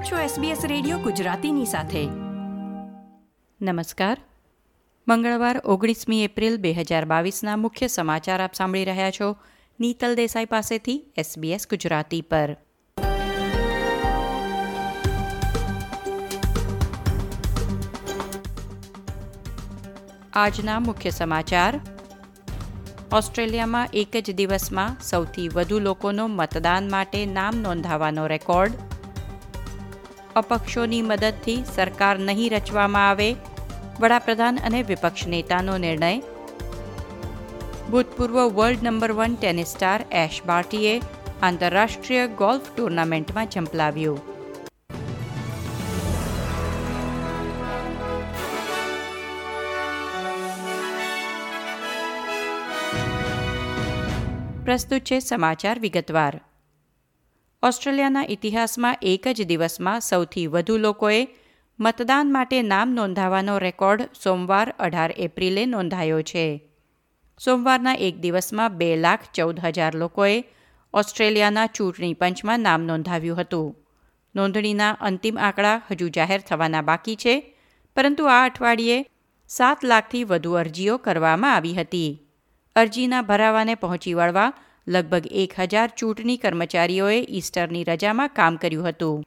છો SBS radio ગુજરાતીની સાથે. નમસ્કાર. મંગળવાર ઓગણીસમી એપ્રિલ બે હજાર બાવીસના મુખ્ય સમાચાર આપ સાંભળી રહ્યા છો નીતલ દેસાઈ પાસેથી SBS ગુજરાતી પર. આજના મુખ્ય સમાચાર. ઓસ્ટ્રેલિયામાં એક જ દિવસમાં સૌથી વધુ લોકોનો મતદાન માટે નામ નોંધાવાનો રેકોર્ડ. અપક્ષોની મદદથી સરકાર નહીં રચવામાં આવે, વડાપ્રધાન અને વિપક્ષ નેતાનો નિર્ણય. ભૂતપૂર્વ world number one tennis star Ash બાર્ટીએ આંતરરાષ્ટ્રીય ગોલ્ફ ટુર્નામેન્ટમાં ઝંપલાવ્યું. પ્રસ્તુત છે સમાચાર વિગતવાર. ઓસ્ટ્રેલિયાના ઇતિહાસમાં એક જ દિવસમાં સૌથી વધુ લોકોએ મતદાન માટે નામ નોંધાવવાનો રેકોર્ડ સોમવાર અઢાર એપ્રિલે નોંધાયો છે. સોમવારના એક દિવસમાં બે લાખ ચૌદ હજાર લોકોએ ઓસ્ટ્રેલિયાના ચૂંટણી પંચમાં નામ નોંધાવ્યું હતું. નોંધણીના અંતિમ આંકડા હજુ જાહેર થવાના બાકી છે, પરંતુ આ અઠવાડિયે સાત લાખથી વધુ અરજીઓ કરવામાં આવી હતી. અરજીના ભરાવાને પહોંચી વળવા લગભગ એક હજાર ચૂંટણી કર્મચારીઓએ ઈસ્ટરની રજામાં કામ કર્યું હતું.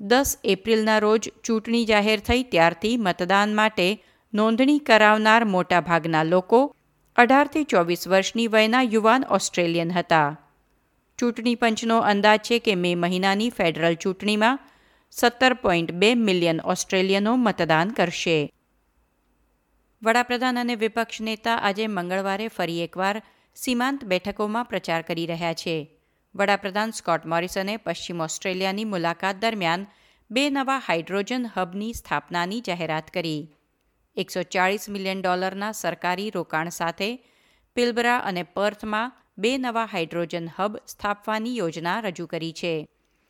દસ એપ્રિલના રોજ ચૂંટણી જાહેર થઈ ત્યારથી મતદાન માટે નોંધણી કરાવનાર મોટાભાગના લોકો અઢારથી ચોવીસ વર્ષની વયના યુવાન ઓસ્ટ્રેલિયન હતા. ચૂંટણી પંચનો અંદાજ છે કે મે મહિનાની ફેડરલ ચૂંટણીમાં સત્તર પોઈન્ટ બે મિલિયન ઓસ્ટ્રેલિયનો મતદાન કરશે. વડાપ્રધાન અને વિપક્ષ નેતા આજે મંગળવારે ફરી એકવાર સીમાંત બેઠકોમાં પ્રચાર કરી રહ્યા છે. વડાપ્રધાન સ્કોટ મોરિસને પશ્ચિમ ઓસ્ટ્રેલિયાની મુલાકાત દરમિયાન બે નવા હાઇડ્રોજન હબની સ્થાપનાની જાહેરાત કરી. એકસો ચાળીસ મિલિયન ડોલરના સરકારી રોકાણ સાથે પિલબરા અને પર્થમાં બે નવા હાઇડ્રોજન હબ સ્થાપવાની યોજના રજૂ કરી છે.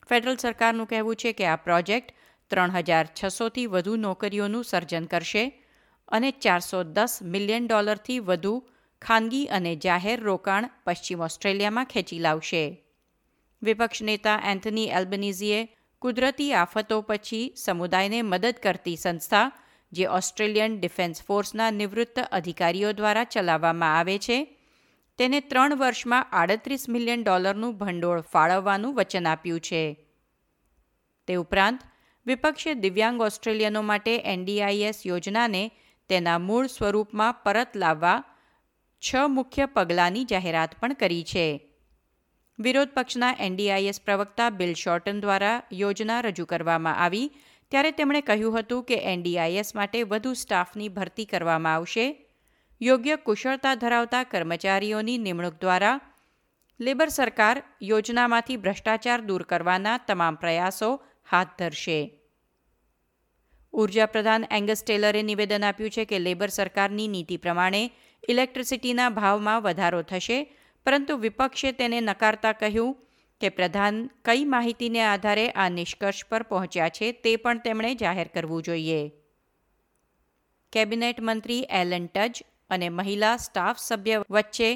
ફેડરલ સરકારનું કહેવું છે કે આ પ્રોજેક્ટ ત્રણ હજાર છસોથી વધુ નોકરીઓનું સર્જન કરશે અને ચારસો દસ મિલિયન ડોલરથી વધુ ખાનગી અને જાહેર રોકાણ પશ્ચિમ ઓસ્ટ્રેલિયામાં ખેંચી લાવશે. વિપક્ષ નેતા એન્થની એલ્બનીઝીએ કુદરતી આફતો પછી સમુદાયને મદદ કરતી સંસ્થા, જે ઓસ્ટ્રેલિયન ડિફેન્સ ફોર્સના નિવૃત્ત અધિકારીઓ દ્વારા ચલાવવામાં આવે છે, તેને ત્રણ વર્ષમાં આડત્રીસ મિલિયન ડોલરનું ભંડોળ ફાળવવાનું વચન આપ્યું છે. તે ઉપરાંત, વિપક્ષે દિવ્યાંગ ઓસ્ટ્રેલિયનો માટે એનડીઆઈએસ યોજનાને તેના મૂળ સ્વરૂપમાં પરત લાવવા છ મુખ્ય પગલાંની જાહેરાત પણ કરી છે. વિરોધ પક્ષના એનડીઆઈએસ પ્રવક્તા બિલ શોર્ટન દ્વારા યોજના રજૂ કરવામાં આવી, ત્યારે તેમણે કહ્યું હતું કે એનડીઆઈએસ માટે વધુ સ્ટાફની ભરતી કરવામાં આવશે. યોગ્ય કુશળતા ધરાવતા કર્મચારીઓની નિમણૂક દ્વારા લેબર સરકાર યોજનામાંથી ભ્રષ્ટાચાર દૂર કરવાના તમામ પ્રયાસો હાથ ધરશે. ઊર્જા પ્રધાન એંગસ ટેલરે નિવેદન આપ્યું છે કે લેબર સરકારની નીતિ પ્રમાણે ઇલેક્ટ્રિસિટીના ભાવમાં વધારો થશે, પરંતુ વિપક્ષે તેને નકારતા કહ્યું કે પ્રધાન કઈ માહિતીને આધારે આ નિષ્કર્ષ પર પહોંચ્યા છે તે પણ તેમણે જાહેર કરવું જોઈએ. કેબિનેટ મંત્રી એલન ટચ અને મહિલા સ્ટાફ સભ્ય વચ્ચે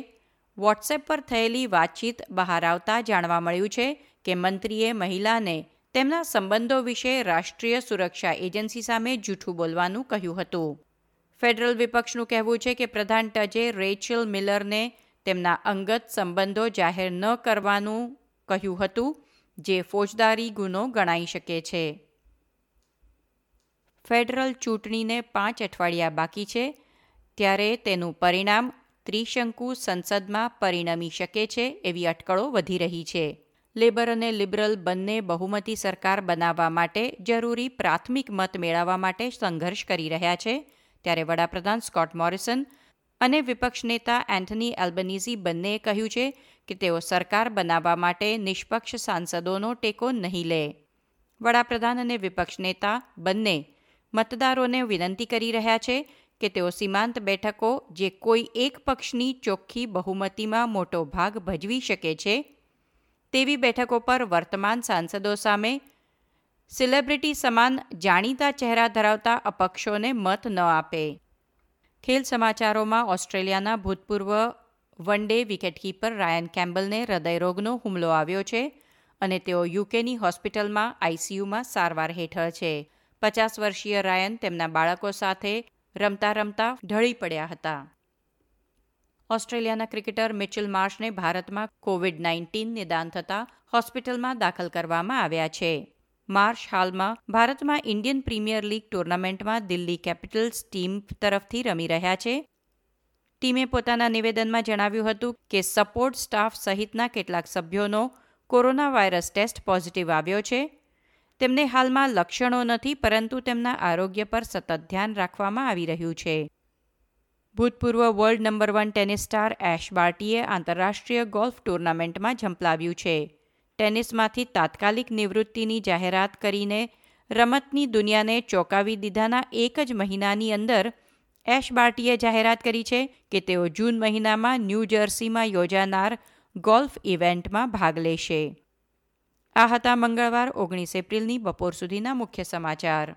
વોટ્સએપ પર થયેલી વાતચીત બહાર આવતા જાણવા મળ્યું છે કે મંત્રીએ મહિલાને તેમના સંબંધો વિશે રાષ્ટ્રીય સુરક્ષા એજન્સી સામે જૂઠું બોલવાનું કહ્યું હતું. ફેડરલ વિપક્ષનું કહેવું છે કે પ્રધાન ટજે રેચલ મિલરને તેમના અંગત સંબંધો જાહેર ન કરવાનું કહ્યું હતું, જે ફોજદારી ગુનો ગણાઈ શકે છે. ફેડરલ ચૂંટણીને પાંચ અઠવાડિયા બાકી છે, ત્યારે તેનું પરિણામ ત્રિશંકુ સંસદમાં પરિણમી શકે છે એવી અટકળો વધી રહી છે. લેબર અને લિબરલ બંને બહુમતી સરકાર બનાવવા માટે જરૂરી પ્રાથમિક મત મેળવવા માટે સંઘર્ષ કરી રહ્યા છે. ત્યારે વડાપ્રધાન સ્કોટ મોરિસન અને વિપક્ષ નેતા એન્થની એલ્બનીઝી બંનેએ કહ્યું છે કે તેઓ સરકાર બનાવવા માટે નિષ્પક્ષ સાંસદોનો ટેકો નહીં લે. વડાપ્રધાન અને વિપક્ષ નેતા બંને મતદારોને વિનંતી કરી રહ્યા છે કે તેઓ સીમાંત બેઠકો જે કોઈ એક પક્ષની ચોખ્ખી બહુમતીમાં મોટો ભાગ ભજવી શકે છે તેવી બેઠકો પર વર્તમાન સાંસદો સામે સેલિબ્રિટી સમાન જાણીતા ચહેરા ધરાવતા અપક્ષોને મત ન આપે. ખેલ સમાચારોમાં ઓસ્ટ્રેલિયાના ભૂતપૂર્વ વન ડે વિકેટકીપર રાયન કેમ્બલને હૃદયરોગનો હુમલો આવ્યો છે અને તેઓ યુકેની હોસ્પિટલમાં આઈસીયુમાં સારવાર હેઠળ છે. પચાસ વર્ષીય રાયન તેમના બાળકો સાથે રમતા રમતા ઢળી પડ્યા હતા. ઓસ્ટ્રેલિયાના ક્રિકેટર મિચેલ માર્શને ભારતમાં કોવિડ નાઇન્ટીન નિદાન થતાં હોસ્પિટલમાં દાખલ કરવામાં આવ્યા છે. માર્શ હાલમાં ભારતમાં ઇન્ડિયન પ્રીમિયર લીગ ટુર્નામેન્ટમાં દિલ્હી કેપિટલ્સ ટીમ તરફથી રમી રહ્યા છે. ટીમે પોતાના નિવેદનમાં જણાવ્યું હતું કે સપોર્ટ સ્ટાફ સહિતના કેટલાક સભ્યોનો કોરોના વાયરસ ટેસ્ટ પોઝિટિવ આવ્યો છે. તેમને હાલમાં લક્ષણો નથી પરંતુ તેમના આરોગ્ય પર સતત ધ્યાન રાખવામાં આવી રહ્યું છે. ભૂતપૂર્વ world number one tennis star Ash બાર્ટીએ આંતરરાષ્ટ્રીય ગોલ્ફ ટુર્નામેન્ટમાં ઝંપલાવ્યું છે. ટેનિસમાંથી તાત્કાલિક નિવૃત્તિની જાહેરાત કરીને રમતની દુનિયાને ચોંકાવી દીધાના એક જ મહિનાની અંદર એશ બાર્ટીએ જાહેરાત કરી છે કે તેઓ જૂન મહિનામાં ન્યૂ જર્સીમાં યોજાનાર ગોલ્ફ ઇવેન્ટમાં ભાગ લેશે. આ હતા મંગળવાર ઓગણીસ એપ્રિલની બપોર સુધીના મુખ્ય સમાચાર.